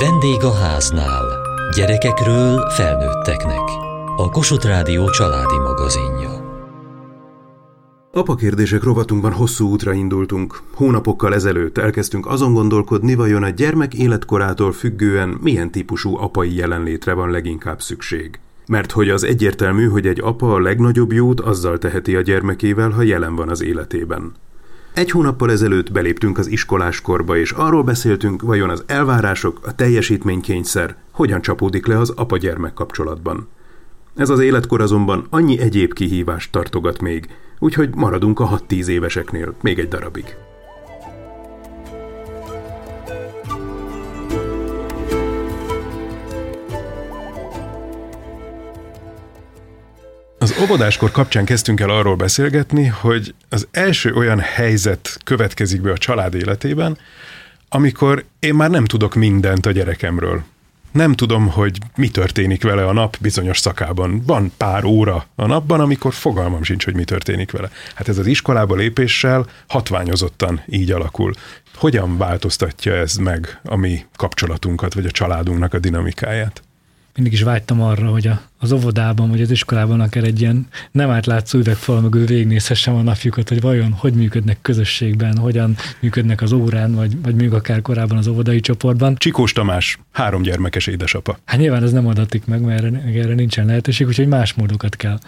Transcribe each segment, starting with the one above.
Vendég a háznál. Gyerekekről felnőtteknek. A Kossuth Rádió családi magazinja. Apa kérdések rovatunkban hosszú útra indultunk. Hónapokkal ezelőtt elkezdtünk azon gondolkodni, vajon a gyermek életkorától függően milyen típusú apai jelenlétre van leginkább szükség. Mert hogy az egyértelmű, hogy egy apa a legnagyobb jót azzal teheti a gyermekével, ha jelen van az életében. Egy hónappal ezelőtt beléptünk az iskoláskorba, és arról beszéltünk, vajon az elvárások, a teljesítménykényszer hogyan csapódik le az apa-gyermek kapcsolatban. Ez az életkor azonban annyi egyéb kihívást tartogat még, úgyhogy maradunk a 6-10 éveseknél még egy darabig. Az óvodáskor kapcsán kezdtünk el arról beszélgetni, hogy az első olyan helyzet következik be a család életében, amikor én már nem tudok mindent a gyerekemről. Nem tudom, hogy mi történik vele a nap bizonyos szakában. Van pár óra a napban, amikor fogalmam sincs, hogy mi történik vele. Hát ez az iskolába lépéssel hatványozottan így alakul. Hogyan változtatja ez meg a mi kapcsolatunkat, vagy a családunknak a dinamikáját? Mindig is vágytam arra, hogy a, az óvodában vagy az iskolában akár egy ilyen nem átlátszó üvegfal mögül végignézhessem a napjukat, hogy vajon hogy működnek közösségben, hogyan működnek az órán, vagy, vagy még akár korábban az óvodai csoportban. Csikós Tamás, három gyermekes édesapa. Hát nyilván ez nem adatik meg, mert erre, erre nincsen lehetőség, úgyhogy más módokat kell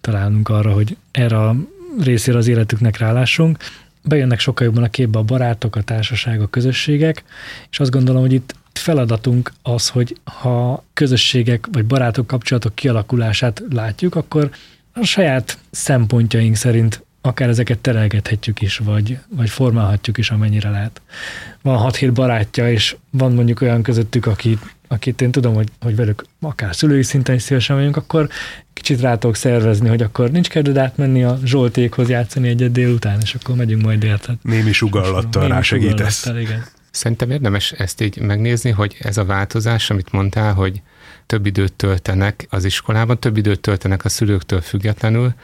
találnunk arra, hogy erre a részére az életüknek rálássunk bejönnek sokkal jobban a képbe a barátok, a társaság, a közösségek, és azt gondolom, hogy itt feladatunk az, hogy ha közösségek vagy barátok kapcsolatok kialakulását látjuk, akkor a saját szempontjaink szerint akár ezeket terelgethetjük is, vagy, vagy formálhatjuk is, amennyire lehet. Van 6-7 barátja, és van mondjuk olyan közöttük, aki, akit én tudom, hogy, hogy velük akár szülői szinten is szívesen vagyunk, akkor kicsit rá tudok szervezni, hogy akkor nincs kedved átmenni a Zsoltékhoz játszani egyet délután, és akkor megyünk majd érted. Némi sugallattal rá segítesz. Igen. Szerintem érdemes ezt így megnézni, hogy ez a változás, amit mondtál, hogy több időt töltenek az iskolában, több időt töltenek a szülőktől függetlenül,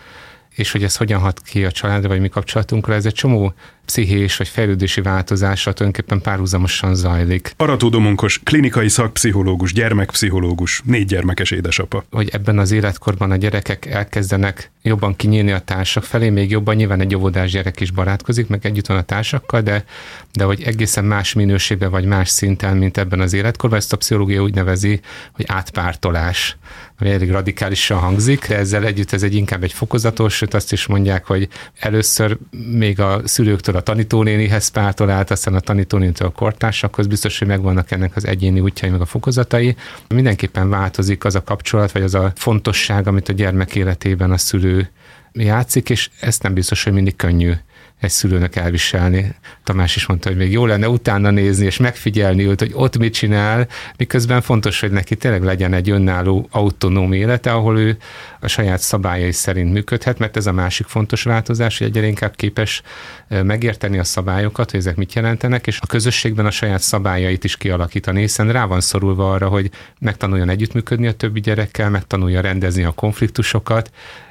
és hogy ez hogyan hat ki a családra, vagy mi kapcsolatunkra, ez egy csomó pszichés vagy fejlődési változása tulajdonképpen párhuzamosan zajlik. Arató Domonkos, klinikai szakpszichológus, gyermekpszichológus, négy gyermekes édesapa. Hogy ebben az életkorban a gyerekek elkezdenek jobban kinyílni a társak felé, még jobban nyilván egy óvodás gyerek is barátkozik, meg együtt van a társakkal, de, de hogy egészen más minőségben vagy más szinten, mint ebben az életkorban, ezt a pszichológia úgy nevezi, hogy átpártolás ami elég radikálisan hangzik, de ezzel együtt ez egy inkább egy fokozatos, sőt azt is mondják, hogy először még a szülőktől a tanítónénihez pártolált, aztán a tanítónénitől a kortársakhoz, biztos, hogy megvannak ennek az egyéni útjai, meg a fokozatai. Mindenképpen változik az a kapcsolat, vagy az a fontosság, amit a gyermek életében a szülő játszik, és ezt nem biztos, hogy mindig könnyű egy szülőnek elviselni. Tamás is mondta, hogy még jó lenne utána nézni és megfigyelni őt, hogy ott mit csinál, miközben fontos, hogy neki tényleg legyen egy önálló, autonóm élete, ahol ő a saját szabályai szerint működhet, mert ez a másik fontos változás, hogy egyre inkább képes megérteni a szabályokat, hogy ezek mit jelentenek, és a közösségben a saját szabályait is kialakítani, hiszen rá van szorulva arra, hogy megtanuljon együttműködni a többi gyerekkel, megtanulja rendezni a konfliktusokat,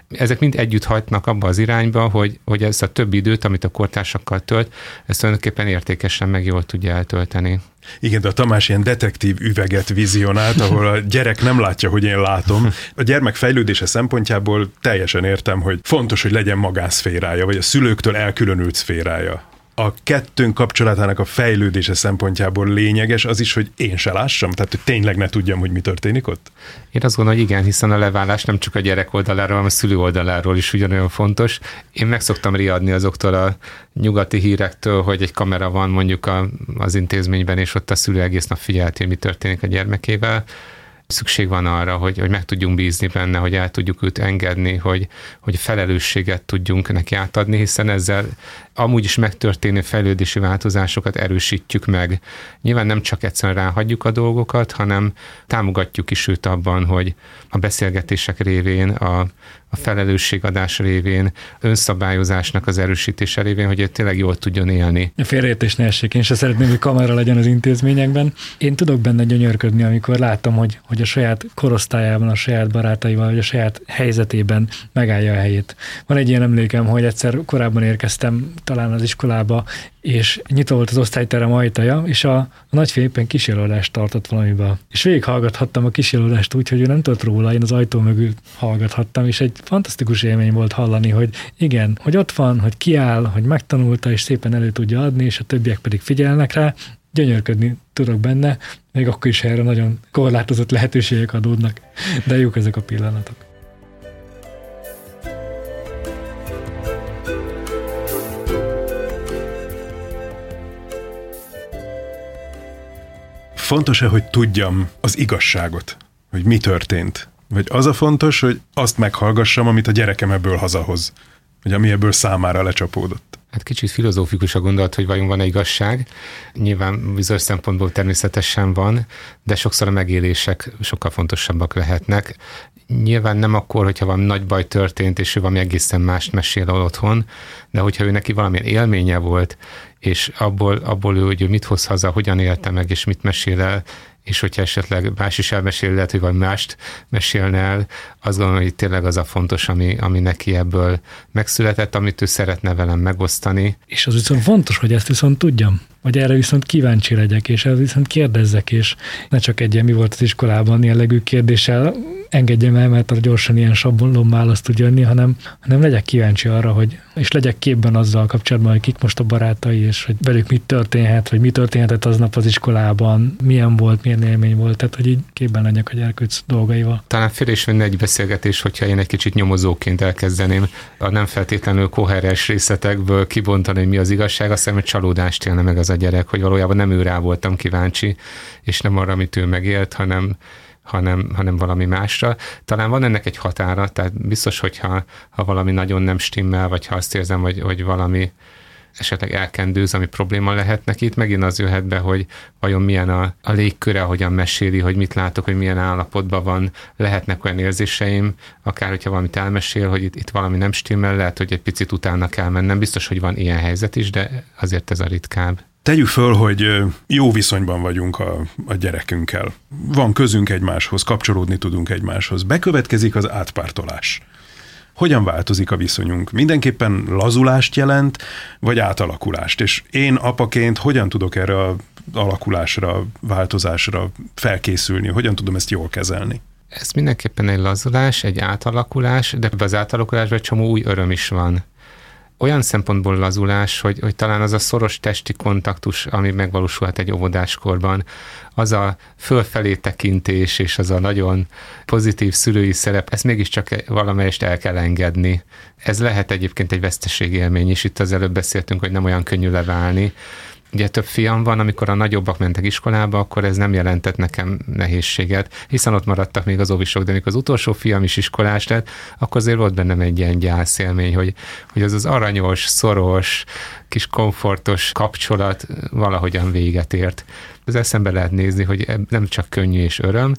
ezek mind együtt hajtnak abba az irányba, hogy, hogy ez a több időt, amit a kortársakkal tölt, ezt tulajdonképpen értékesen meg jól tudja eltölteni. Igen, de a Tamás ilyen detektív üveget vizionált, ahol a gyerek nem látja, hogy én látom. A gyermek fejlődése szempontjából teljesen értem, hogy fontos, hogy legyen magánszférája, vagy a szülőktől elkülönült szférája a kettőnk kapcsolatának a fejlődése szempontjából lényeges az is, hogy én se lássam, tehát hogy tényleg ne tudjam, hogy mi történik ott? Én azt gondolom, hogy igen, hiszen a leválás nem csak a gyerek oldaláról, hanem a szülő oldaláról is ugyanolyan fontos. Én meg szoktam riadni azoktól a nyugati hírektől, hogy egy kamera van mondjuk a, az intézményben, és ott a szülő egész nap figyelti, mi történik a gyermekével szükség van arra, hogy, hogy meg tudjunk bízni benne, hogy el tudjuk őt engedni, hogy, hogy felelősséget tudjunk neki átadni, hiszen ezzel amúgy is megtörténő fejlődési változásokat erősítjük meg. Nyilván nem csak egyszerűen ráhagyjuk a dolgokat, hanem támogatjuk is őt abban, hogy a beszélgetések révén, a, a felelősségadás révén, önszabályozásnak az erősítése révén, hogy ő tényleg jól tudjon élni. A félreértés ne essék, én se szeretném, hogy kamera legyen az intézményekben. Én tudok benne gyönyörködni, amikor látom, hogy, hogy a saját korosztályában, a saját barátaival, vagy a saját helyzetében megállja a helyét. Van egy ilyen emlékem, hogy egyszer korábban érkeztem talán az iskolába, és nyitva volt az osztályterem ajtaja, és a, a nagyfiú éppen kísérlőadást tartott valamiben. És végighallgathattam a kísérlőadást úgy, hogy ő nem tudott róla, én az ajtó mögül hallgathattam, és egy fantasztikus élmény volt hallani, hogy igen, hogy ott van, hogy kiáll, hogy megtanulta, és szépen elő tudja adni, és a többiek pedig figyelnek rá, gyönyörködni tudok benne, még akkor is erre nagyon korlátozott lehetőségek adódnak, de jók ezek a pillanatok. Fontos-e, hogy tudjam az igazságot, hogy mi történt? Vagy az a fontos, hogy azt meghallgassam, amit a gyerekem ebből hazahoz, vagy ami ebből számára lecsapódott? Hát kicsit filozófikus a gondolat, hogy vajon van-e igazság. Nyilván bizonyos szempontból természetesen van, de sokszor a megélések sokkal fontosabbak lehetnek. Nyilván nem akkor, hogyha valami nagy baj történt, és ő valami egészen mást mesél otthon, de hogyha ő neki valamilyen élménye volt, és abból, abból ő, hogy ő mit hoz haza, hogyan élte meg, és mit mesél el, és hogyha esetleg más is elmesél, lehet, hogy valami mást mesélne el, azt gondolom, hogy tényleg az a fontos, ami, ami neki ebből megszületett, amit ő szeretne velem megosztani. És az viszont fontos, hogy ezt viszont tudjam, vagy erre viszont kíváncsi legyek, és erre viszont kérdezzek, és ne csak egy ilyen mi volt az iskolában jellegű kérdéssel. Engedjem el, mert gyorsan ilyen sablon választ tud jönni, hanem, hanem legyek kíváncsi arra, hogy és legyek képben azzal kapcsolatban, hogy kik most a barátai, és hogy velük mit történhet, vagy mi történhetett aznap az iskolában, milyen volt, milyen élmény volt, tehát hogy így képben legyek a gyerkőc dolgaival. Talán fél is egy beszélgetés, hogyha én egy kicsit nyomozóként elkezdeném a nem feltétlenül koherens részletekből kibontani, hogy mi az igazság, azt hiszem, hogy csalódást élne meg az a gyerek, hogy valójában nem ő voltam kíváncsi, és nem arra, amit ő megélt, hanem hanem, hanem valami másra. Talán van ennek egy határa, tehát biztos, hogyha ha valami nagyon nem stimmel, vagy ha azt érzem, hogy, hogy valami esetleg elkendőz, ami probléma lehet neki. Itt megint az jöhet be, hogy vajon milyen a, a légköre, hogyan meséli, hogy mit látok, hogy milyen állapotban van. Lehetnek olyan érzéseim, akár hogyha valamit elmesél, hogy itt, itt valami nem stimmel, lehet, hogy egy picit utána kell mennem. Biztos, hogy van ilyen helyzet is, de azért ez a ritkább. Tegyük föl, hogy jó viszonyban vagyunk a, a gyerekünkkel. Van közünk egymáshoz, kapcsolódni tudunk egymáshoz. Bekövetkezik az átpártolás. Hogyan változik a viszonyunk? Mindenképpen lazulást jelent, vagy átalakulást? És én apaként hogyan tudok erre a alakulásra, változásra felkészülni? Hogyan tudom ezt jól kezelni? Ez mindenképpen egy lazulás, egy átalakulás, de ebbe az átalakulásban csomó új öröm is van olyan szempontból lazulás, hogy, hogy talán az a szoros testi kontaktus, ami megvalósulhat egy óvodáskorban, az a fölfelé tekintés és az a nagyon pozitív szülői szerep, ezt mégiscsak valamelyest el kell engedni. Ez lehet egyébként egy veszteségélmény is, itt az előbb beszéltünk, hogy nem olyan könnyű leválni, Ugye több fiam van, amikor a nagyobbak mentek iskolába, akkor ez nem jelentett nekem nehézséget, hiszen ott maradtak még az óvisok, de amikor az utolsó fiam is iskolás lett, akkor azért volt bennem egy ilyen gyászélmény, hogy, hogy az az aranyos, szoros, kis komfortos kapcsolat valahogyan véget ért. Az eszembe lehet nézni, hogy nem csak könnyű és öröm,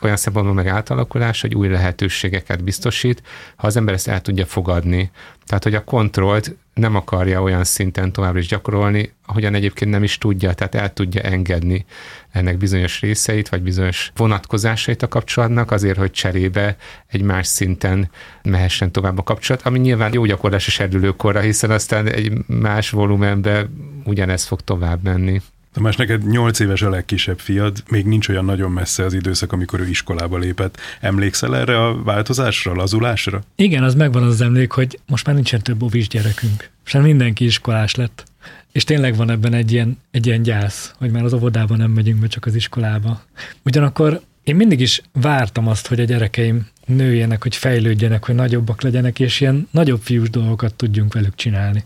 olyan szempontból meg átalakulás, hogy új lehetőségeket biztosít, ha az ember ezt el tudja fogadni. Tehát, hogy a kontrollt nem akarja olyan szinten továbbra is gyakorolni, ahogyan egyébként nem is tudja, tehát el tudja engedni ennek bizonyos részeit, vagy bizonyos vonatkozásait a kapcsolatnak, azért, hogy cserébe egy más szinten mehessen tovább a kapcsolat, ami nyilván jó gyakorlás a serdülőkorra, hiszen aztán egy más volumenbe ugyanez fog tovább menni. Tamás, neked nyolc éves a legkisebb fiad, még nincs olyan nagyon messze az időszak, amikor ő iskolába lépett. Emlékszel erre a változásra, lazulásra? Igen, az megvan az emlék, hogy most már nincsen több ovis gyerekünk. Már mindenki iskolás lett. És tényleg van ebben egy ilyen, egy ilyen gyász, hogy már az óvodában nem megyünk be, csak az iskolába. Ugyanakkor én mindig is vártam azt, hogy a gyerekeim nőjenek, hogy fejlődjenek, hogy nagyobbak legyenek, és ilyen nagyobb fiús dolgokat tudjunk velük csinálni.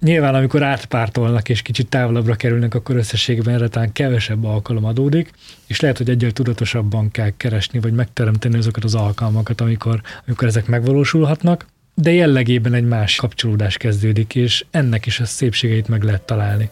Nyilván, amikor átpártolnak és kicsit távolabbra kerülnek, akkor összességben erre talán kevesebb alkalom adódik, és lehet, hogy egyel tudatosabban kell keresni, vagy megteremteni azokat az alkalmakat, amikor, amikor ezek megvalósulhatnak, de jellegében egy más kapcsolódás kezdődik, és ennek is a szépségeit meg lehet találni.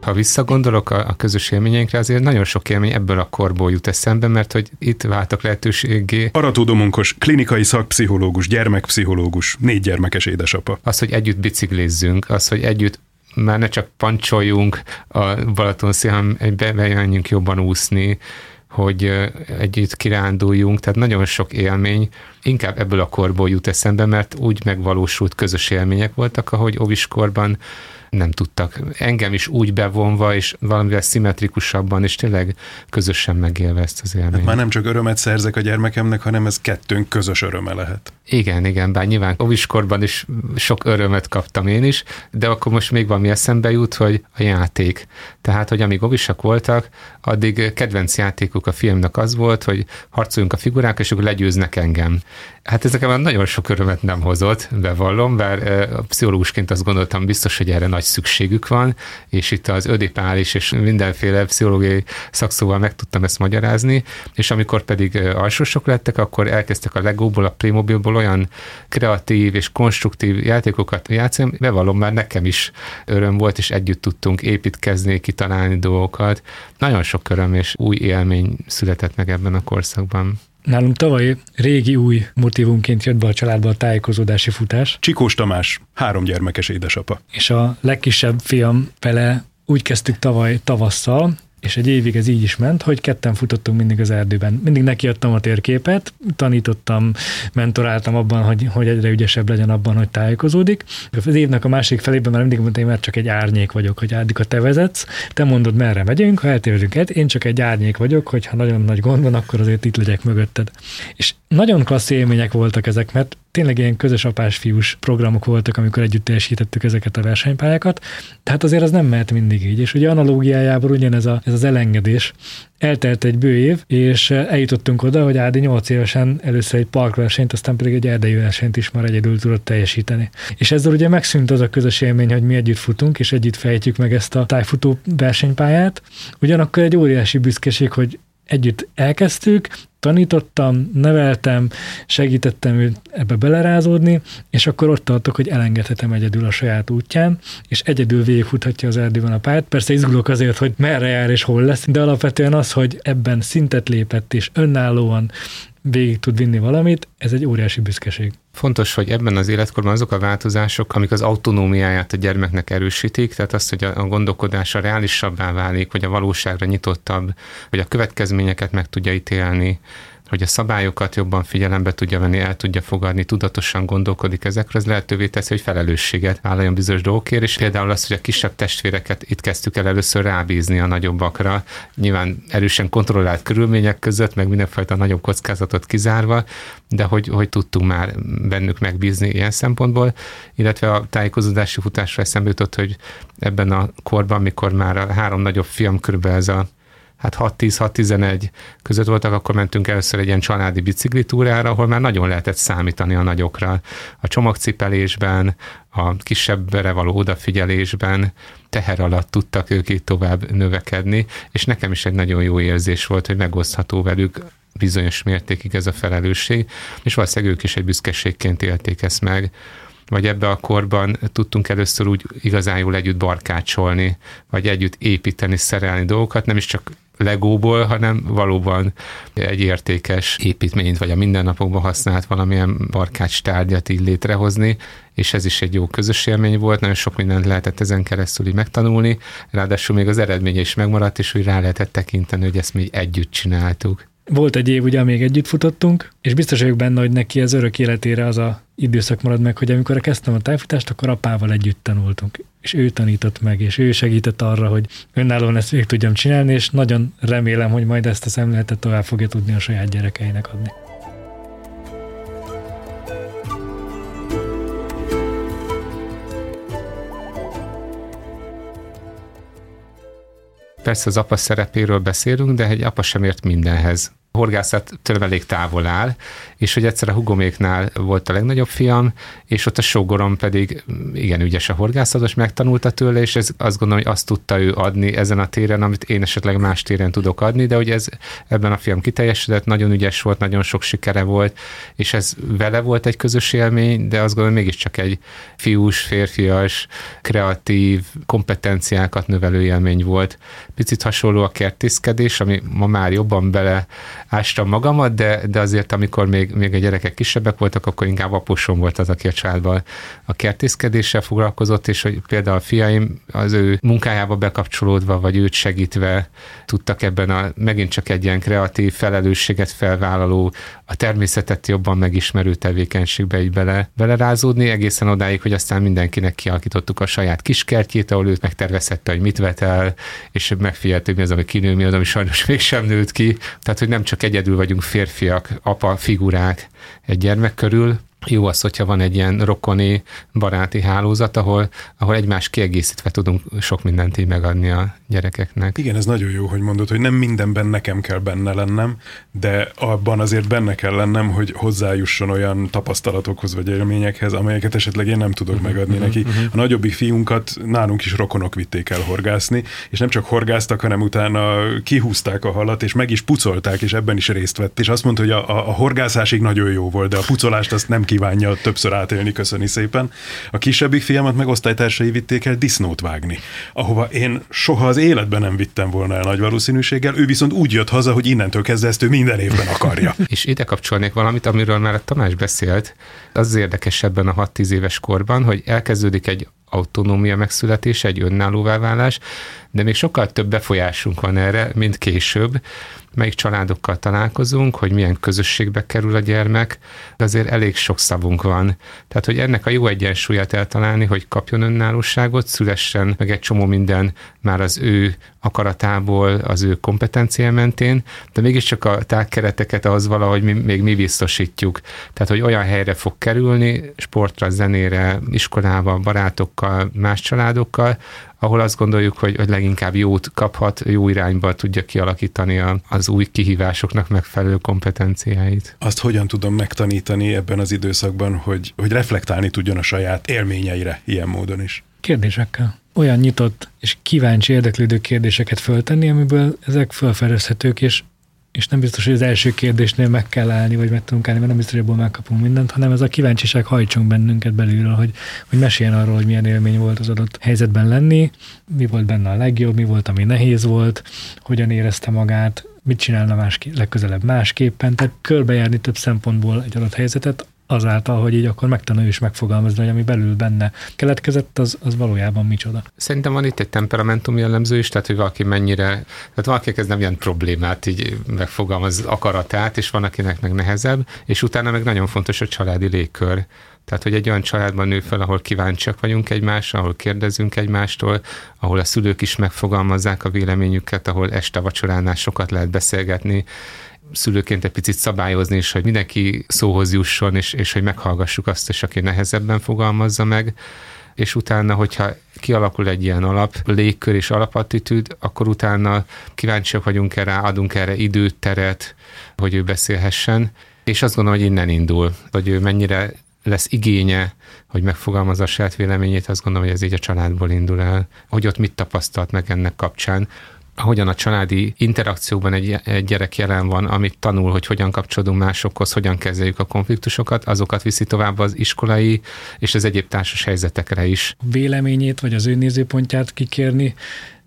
ha visszagondolok a, a közös élményeinkre, azért nagyon sok élmény ebből a korból jut eszembe, mert hogy itt váltak lehetőségé. Aratódomonkos, klinikai szakpszichológus, gyermekpszichológus, négy gyermekes édesapa. Az, hogy együtt biciklizzünk, az, hogy együtt már ne csak pancsoljunk a Balaton hanem bejönjünk jobban úszni, hogy együtt kiránduljunk, tehát nagyon sok élmény. Inkább ebből a korból jut eszembe, mert úgy megvalósult közös élmények voltak, ahogy óviskorban nem tudtak. Engem is úgy bevonva, és valamivel szimmetrikusabban, és tényleg közösen megélve ezt az élményt. Hát már nem csak örömet szerzek a gyermekemnek, hanem ez kettőnk közös öröme lehet. Igen, igen, bár nyilván óviskorban is sok örömet kaptam én is, de akkor most még valami eszembe jut, hogy a játék. Tehát, hogy amíg óvisak voltak, addig kedvenc játékuk a filmnek az volt, hogy harcoljunk a figurák, és akkor legyőznek engem. Hát ez nekem nagyon sok örömet nem hozott, bevallom, bár pszichológusként azt gondoltam biztos, hogy erre nagy szükségük van, és itt az ödipális és mindenféle pszichológiai szakszóval meg tudtam ezt magyarázni, és amikor pedig alsósok lettek, akkor elkezdtek a Legóból, a Playmobilból olyan kreatív és konstruktív játékokat játszani, bevallom, már nekem is öröm volt, és együtt tudtunk építkezni, kitalálni dolgokat. Nagyon sok öröm és új élmény született meg ebben a korszakban. Nálunk tavaly régi új motivumként jött be a családba a tájékozódási futás. Csikós Tamás, három gyermekes édesapa. És a legkisebb fiam vele úgy kezdtük tavaly tavasszal, és egy évig ez így is ment, hogy ketten futottunk mindig az erdőben. Mindig nekiadtam a térképet, tanítottam, mentoráltam abban, hogy, hogy egyre ügyesebb legyen abban, hogy tájékozódik. Az évnek a másik felében már mindig mondtam, hogy már csak egy árnyék vagyok, hogy addig a te vezetsz, te mondod, merre megyünk, ha eltérünk el, én csak egy árnyék vagyok, hogyha nagyon nagy gond van, akkor azért itt legyek mögötted. És nagyon klassz élmények voltak ezek, mert tényleg ilyen közös apás-fiús programok voltak, amikor együtt teljesítettük ezeket a versenypályákat, tehát azért az nem mehet mindig így. És ugye analógiájában ugyanez a, ez az elengedés. Eltelt egy bő év, és eljutottunk oda, hogy Ádi 8 évesen először egy parkversenyt, aztán pedig egy erdei versenyt is már egyedül tudott teljesíteni. És ezzel ugye megszűnt az a közös élmény, hogy mi együtt futunk, és együtt fejtjük meg ezt a tájfutó versenypályát. Ugyanakkor egy óriási büszkeség, hogy együtt elkezdtük, tanítottam, neveltem, segítettem őt ebbe belerázódni, és akkor ott tartok, hogy elengedhetem egyedül a saját útján, és egyedül végigfuthatja az erdőben a pályát. Persze izgulok azért, hogy merre jár és hol lesz, de alapvetően az, hogy ebben szintet lépett és önállóan végig tud vinni valamit, ez egy óriási büszkeség. Fontos, hogy ebben az életkorban azok a változások, amik az autonómiáját a gyermeknek erősítik, tehát azt, hogy a gondolkodása reálisabbá válik, hogy a valóságra nyitottabb, hogy a következményeket meg tudja ítélni, hogy a szabályokat jobban figyelembe tudja venni, el tudja fogadni, tudatosan gondolkodik ezekről, ez lehetővé teszi, hogy felelősséget vállaljon bizonyos dolgokért, és például az, hogy a kisebb testvéreket itt kezdtük el először rábízni a nagyobbakra, nyilván erősen kontrollált körülmények között, meg mindenfajta nagyobb kockázatot kizárva, de hogy, hogy tudtunk már bennük megbízni ilyen szempontból, illetve a tájékozódási futásra eszembe jutott, hogy ebben a korban, mikor már a három nagyobb fiam körülbelül ez a hát 6-10-6-11 között voltak, akkor mentünk először egy ilyen családi biciklitúrára, ahol már nagyon lehetett számítani a nagyokra. A csomagcipelésben, a kisebbre való odafigyelésben, teher alatt tudtak ők itt tovább növekedni, és nekem is egy nagyon jó érzés volt, hogy megosztható velük bizonyos mértékig ez a felelősség, és valószínűleg ők is egy büszkeségként élték ezt meg vagy ebbe a korban tudtunk először úgy igazán jól együtt barkácsolni, vagy együtt építeni, szerelni dolgokat, nem is csak legóból, hanem valóban egy értékes építményt, vagy a mindennapokban használt valamilyen barkács tárgyat így létrehozni, és ez is egy jó közös élmény volt, nagyon sok mindent lehetett ezen keresztül így megtanulni, ráadásul még az eredménye is megmaradt, és úgy rá lehetett tekinteni, hogy ezt mi együtt csináltuk. Volt egy év, ugye, amíg együtt futottunk, és biztos vagyok benne, hogy neki az örök életére az a időszak marad meg, hogy amikor kezdtem a tájfutást, akkor apával együtt tanultunk, és ő tanított meg, és ő segített arra, hogy önállóan ezt végig tudjam csinálni, és nagyon remélem, hogy majd ezt a szemléletet tovább fogja tudni a saját gyerekeinek adni. Persze az apa szerepéről beszélünk, de egy apa sem ért mindenhez horgászat tőlem elég távol áll, és hogy egyszer a hugoméknál volt a legnagyobb fiam, és ott a sógorom pedig igen ügyes a horgászatos, megtanulta tőle, és ez azt gondolom, hogy azt tudta ő adni ezen a téren, amit én esetleg más téren tudok adni, de hogy ez ebben a fiam kiteljesedett, nagyon ügyes volt, nagyon sok sikere volt, és ez vele volt egy közös élmény, de azt gondolom, mégiscsak egy fiús, férfias, kreatív, kompetenciákat növelő élmény volt. Picit hasonló a kertészkedés, ami ma már jobban bele ástam magamat, de, de azért amikor még, még a gyerekek kisebbek voltak, akkor inkább apusom volt az, aki a családban a kertészkedéssel foglalkozott, és hogy például a fiaim az ő munkájába bekapcsolódva, vagy őt segítve tudtak ebben a megint csak egy ilyen kreatív felelősséget felvállaló, a természetet jobban megismerő tevékenységbe így bele, belerázódni, egészen odáig, hogy aztán mindenkinek kialakítottuk a saját kiskertjét, ahol őt megtervezhette, hogy mit vet el, és megfigyelt, hogy mi az, ami kinő, mi az, ami sajnos mégsem nőtt ki. Tehát, hogy nem csak egyedül vagyunk férfiak, apa figurák egy gyermek körül, jó az, hogyha van egy ilyen rokoni, baráti hálózat, ahol, ahol egymás kiegészítve tudunk sok mindent így megadni a gyerekeknek. Igen, ez nagyon jó, hogy mondod, hogy nem mindenben nekem kell benne lennem, de abban azért benne kell lennem, hogy hozzájusson olyan tapasztalatokhoz vagy élményekhez, amelyeket esetleg én nem tudok uh-huh, megadni uh-huh, neki. Uh-huh. A nagyobbik fiunkat nálunk is rokonok vitték el horgászni, és nem csak horgáztak, hanem utána kihúzták a halat, és meg is pucolták, és ebben is részt vett. És azt mondta, hogy a, a, a horgászásig nagyon jó volt, de a pucolást azt nem kívánja többször átélni, köszöni szépen. A kisebbik fiamat meg osztálytársai vitték el disznót vágni, ahova én soha az életben nem vittem volna el nagy valószínűséggel, ő viszont úgy jött haza, hogy innentől kezdve ezt ő minden évben akarja. És ide kapcsolnék valamit, amiről már a Tamás beszélt, az, érdekes ebben a 6-10 éves korban, hogy elkezdődik egy autonómia megszületése, egy önállóvá válás, de még sokkal több befolyásunk van erre, mint később, melyik családokkal találkozunk, hogy milyen közösségbe kerül a gyermek, de azért elég sok szavunk van. Tehát, hogy ennek a jó egyensúlyát eltalálni, hogy kapjon önállóságot, szülessen meg egy csomó minden már az ő akaratából, az ő kompetenciá mentén, de mégiscsak a tágkereteket az valahogy mi, még mi biztosítjuk. Tehát, hogy olyan helyre fog kerülni, sportra, zenére, iskolába, barátokkal, más családokkal, ahol azt gondoljuk, hogy, hogy leginkább jót kaphat, jó irányba tudja kialakítani a, az új kihívásoknak megfelelő kompetenciáit. Azt hogyan tudom megtanítani ebben az időszakban, hogy, hogy reflektálni tudjon a saját élményeire ilyen módon is? Kérdésekkel. Olyan nyitott és kíváncsi érdeklődő kérdéseket föltenni, amiből ezek felfedezhetők, és és nem biztos, hogy az első kérdésnél meg kell állni, vagy meg tudunk állni, mert nem biztos, hogy ebből megkapunk mindent, hanem ez a kíváncsiság hajtson bennünket belülről, hogy, hogy meséljen arról, hogy milyen élmény volt az adott helyzetben lenni, mi volt benne a legjobb, mi volt, ami nehéz volt, hogyan érezte magát, mit csinálna más, legközelebb másképpen, tehát körbejárni több szempontból egy adott helyzetet, azáltal, hogy így akkor megtanulja és megfogalmazni, hogy ami belül benne keletkezett, az, az valójában micsoda. Szerintem van itt egy temperamentum jellemző is, tehát hogy valaki mennyire, tehát valaki ez nem ilyen problémát így megfogalmaz akaratát, és van akinek meg nehezebb, és utána meg nagyon fontos a családi légkör. Tehát, hogy egy olyan családban nő fel, ahol kíváncsiak vagyunk egymásra, ahol kérdezünk egymástól, ahol a szülők is megfogalmazzák a véleményüket, ahol este vacsoránál sokat lehet beszélgetni, szülőként egy picit szabályozni, és hogy mindenki szóhoz jusson, és, és hogy meghallgassuk azt és aki nehezebben fogalmazza meg, és utána, hogyha kialakul egy ilyen alap légkör és alapattitűd, akkor utána kíváncsiak vagyunk erre, adunk erre időt, teret, hogy ő beszélhessen, és azt gondolom, hogy innen indul, hogy ő mennyire lesz igénye, hogy megfogalmazza a saját véleményét, azt gondolom, hogy ez így a családból indul el, hogy ott mit tapasztalt meg ennek kapcsán, hogyan a családi interakcióban egy, egy gyerek jelen van, amit tanul, hogy hogyan kapcsolódunk másokhoz, hogyan kezeljük a konfliktusokat, azokat viszi tovább az iskolai és az egyéb társas helyzetekre is. Véleményét vagy az ő nézőpontját kikérni,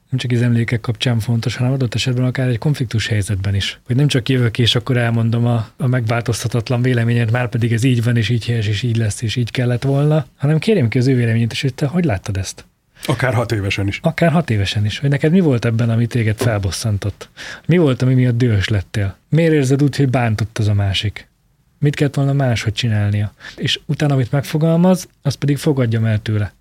nem csak az emlékek kapcsán fontos, hanem adott esetben akár egy konfliktus helyzetben is. Hogy nem csak jövök és akkor elmondom a, a megváltoztatatlan véleményet, már pedig ez így van, és így helyes, és így lesz, és így kellett volna, hanem kérjem ki az ő véleményét, és hogy te hogy láttad ezt? Akár hat évesen is. Akár hat évesen is. Hogy neked mi volt ebben, ami téged felbosszantott? Mi volt, ami miatt dühös lettél? Miért érzed úgy, hogy bántott az a másik? Mit kellett volna máshogy csinálnia? És utána, amit megfogalmaz, azt pedig fogadjam el tőle.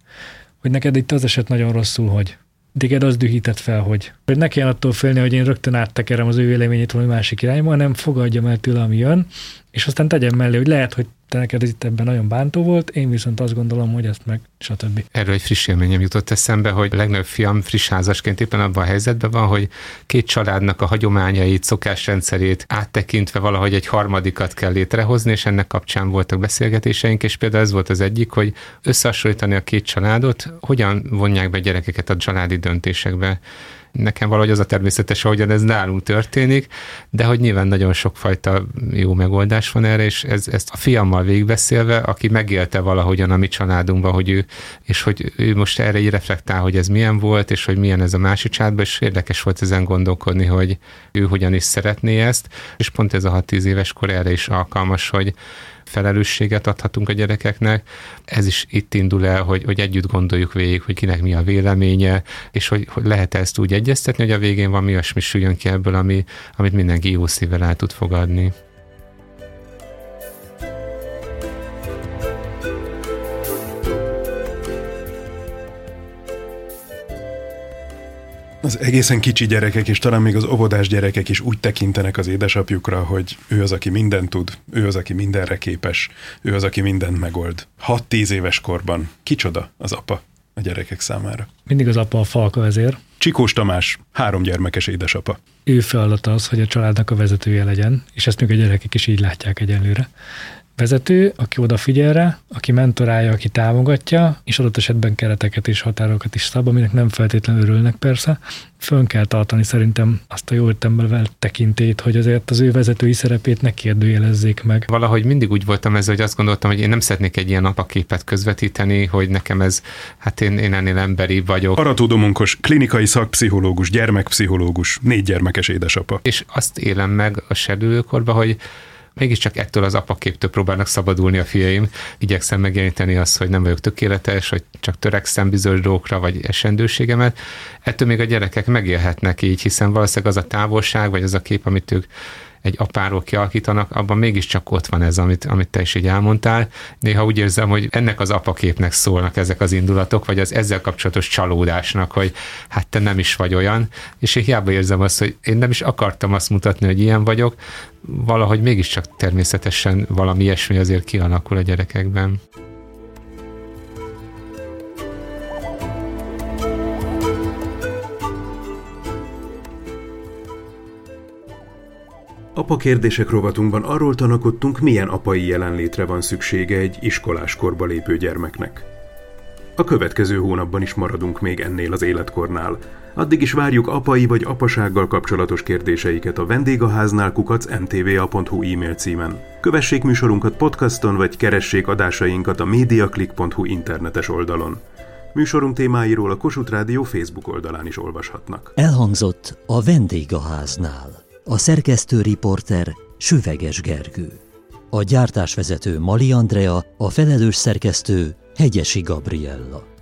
Hogy neked itt az eset nagyon rosszul, hogy téged az dühített fel, hogy, hogy ne kell attól félni, hogy én rögtön áttekerem az ő véleményét valami másik irányba, hanem fogadjam el tőle, ami jön, és aztán tegyem mellé, hogy lehet, hogy te neked itt ebben nagyon bántó volt, én viszont azt gondolom, hogy ezt meg, stb. Erről egy friss élményem jutott eszembe, hogy a legnagyobb fiam friss házasként éppen abban a helyzetben van, hogy két családnak a hagyományait, szokásrendszerét áttekintve valahogy egy harmadikat kell létrehozni, és ennek kapcsán voltak beszélgetéseink, és például ez volt az egyik, hogy összehasonlítani a két családot, hogyan vonják be gyerekeket a családi döntésekbe nekem valahogy az a természetes, ahogyan ez nálunk történik, de hogy nyilván nagyon sokfajta jó megoldás van erre, és ez, ezt a fiammal végigbeszélve, aki megélte valahogyan a mi családunkban, hogy ő, és hogy ő most erre így reflektál, hogy ez milyen volt, és hogy milyen ez a másik családban, és érdekes volt ezen gondolkodni, hogy ő hogyan is szeretné ezt, és pont ez a 6-10 éves kor erre is alkalmas, hogy felelősséget adhatunk a gyerekeknek. Ez is itt indul el, hogy, hogy együtt gondoljuk végig, hogy kinek mi a véleménye, és hogy, hogy lehet ezt úgy egyeztetni, hogy a végén van mi olyasmi süljön ki ebből, ami, amit mindenki jó szívvel el tud fogadni. Az egészen kicsi gyerekek, és talán még az óvodás gyerekek is úgy tekintenek az édesapjukra, hogy ő az, aki mindent tud, ő az, aki mindenre képes, ő az, aki mindent megold. 6-10 éves korban kicsoda az apa a gyerekek számára? Mindig az apa a falka vezér. Csikós Tamás, három gyermekes édesapa. Ő feladata az, hogy a családnak a vezetője legyen, és ezt még a gyerekek is így látják egyenlőre vezető, aki odafigyel rá, aki mentorálja, aki támogatja, és adott esetben kereteket és határokat is szab, aminek nem feltétlenül örülnek persze. Fönn kell tartani szerintem azt a jó értelemben tekintét, hogy azért az ő vezetői szerepét ne kérdőjelezzék meg. Valahogy mindig úgy voltam ezzel, hogy azt gondoltam, hogy én nem szeretnék egy ilyen napaképet közvetíteni, hogy nekem ez, hát én, én ennél emberi vagyok. Arató Domonkos, klinikai szakpszichológus, gyermekpszichológus, négy gyermekes édesapa. És azt élem meg a serdülőkorban, hogy mégiscsak ettől az apaképtől próbálnak szabadulni a fiaim. Igyekszem megjeleníteni azt, hogy nem vagyok tökéletes, hogy csak törekszem bizonyos dolgokra, vagy esendőségemet. Ettől még a gyerekek megélhetnek így, hiszen valószínűleg az a távolság, vagy az a kép, amit ők egy apáról kialakítanak, abban mégiscsak ott van ez, amit, amit te is így elmondtál. Néha úgy érzem, hogy ennek az apaképnek szólnak ezek az indulatok, vagy az ezzel kapcsolatos csalódásnak, hogy hát te nem is vagy olyan, és én hiába érzem azt, hogy én nem is akartam azt mutatni, hogy ilyen vagyok, valahogy mégiscsak természetesen valami ilyesmi azért kialakul a gyerekekben. Apa kérdések rovatunkban arról tanakodtunk, milyen apai jelenlétre van szüksége egy iskolás korba lépő gyermeknek. A következő hónapban is maradunk még ennél az életkornál. Addig is várjuk apai vagy apasággal kapcsolatos kérdéseiket a vendégháznál kukac mtva.hu e-mail címen. Kövessék műsorunkat podcaston, vagy keressék adásainkat a mediaclick.hu internetes oldalon. Műsorunk témáiról a Kossuth Rádió Facebook oldalán is olvashatnak. Elhangzott a vendégháznál. A szerkesztő riporter Süveges Gergő. A gyártásvezető Mali Andrea, a felelős szerkesztő Hegyesi Gabriella.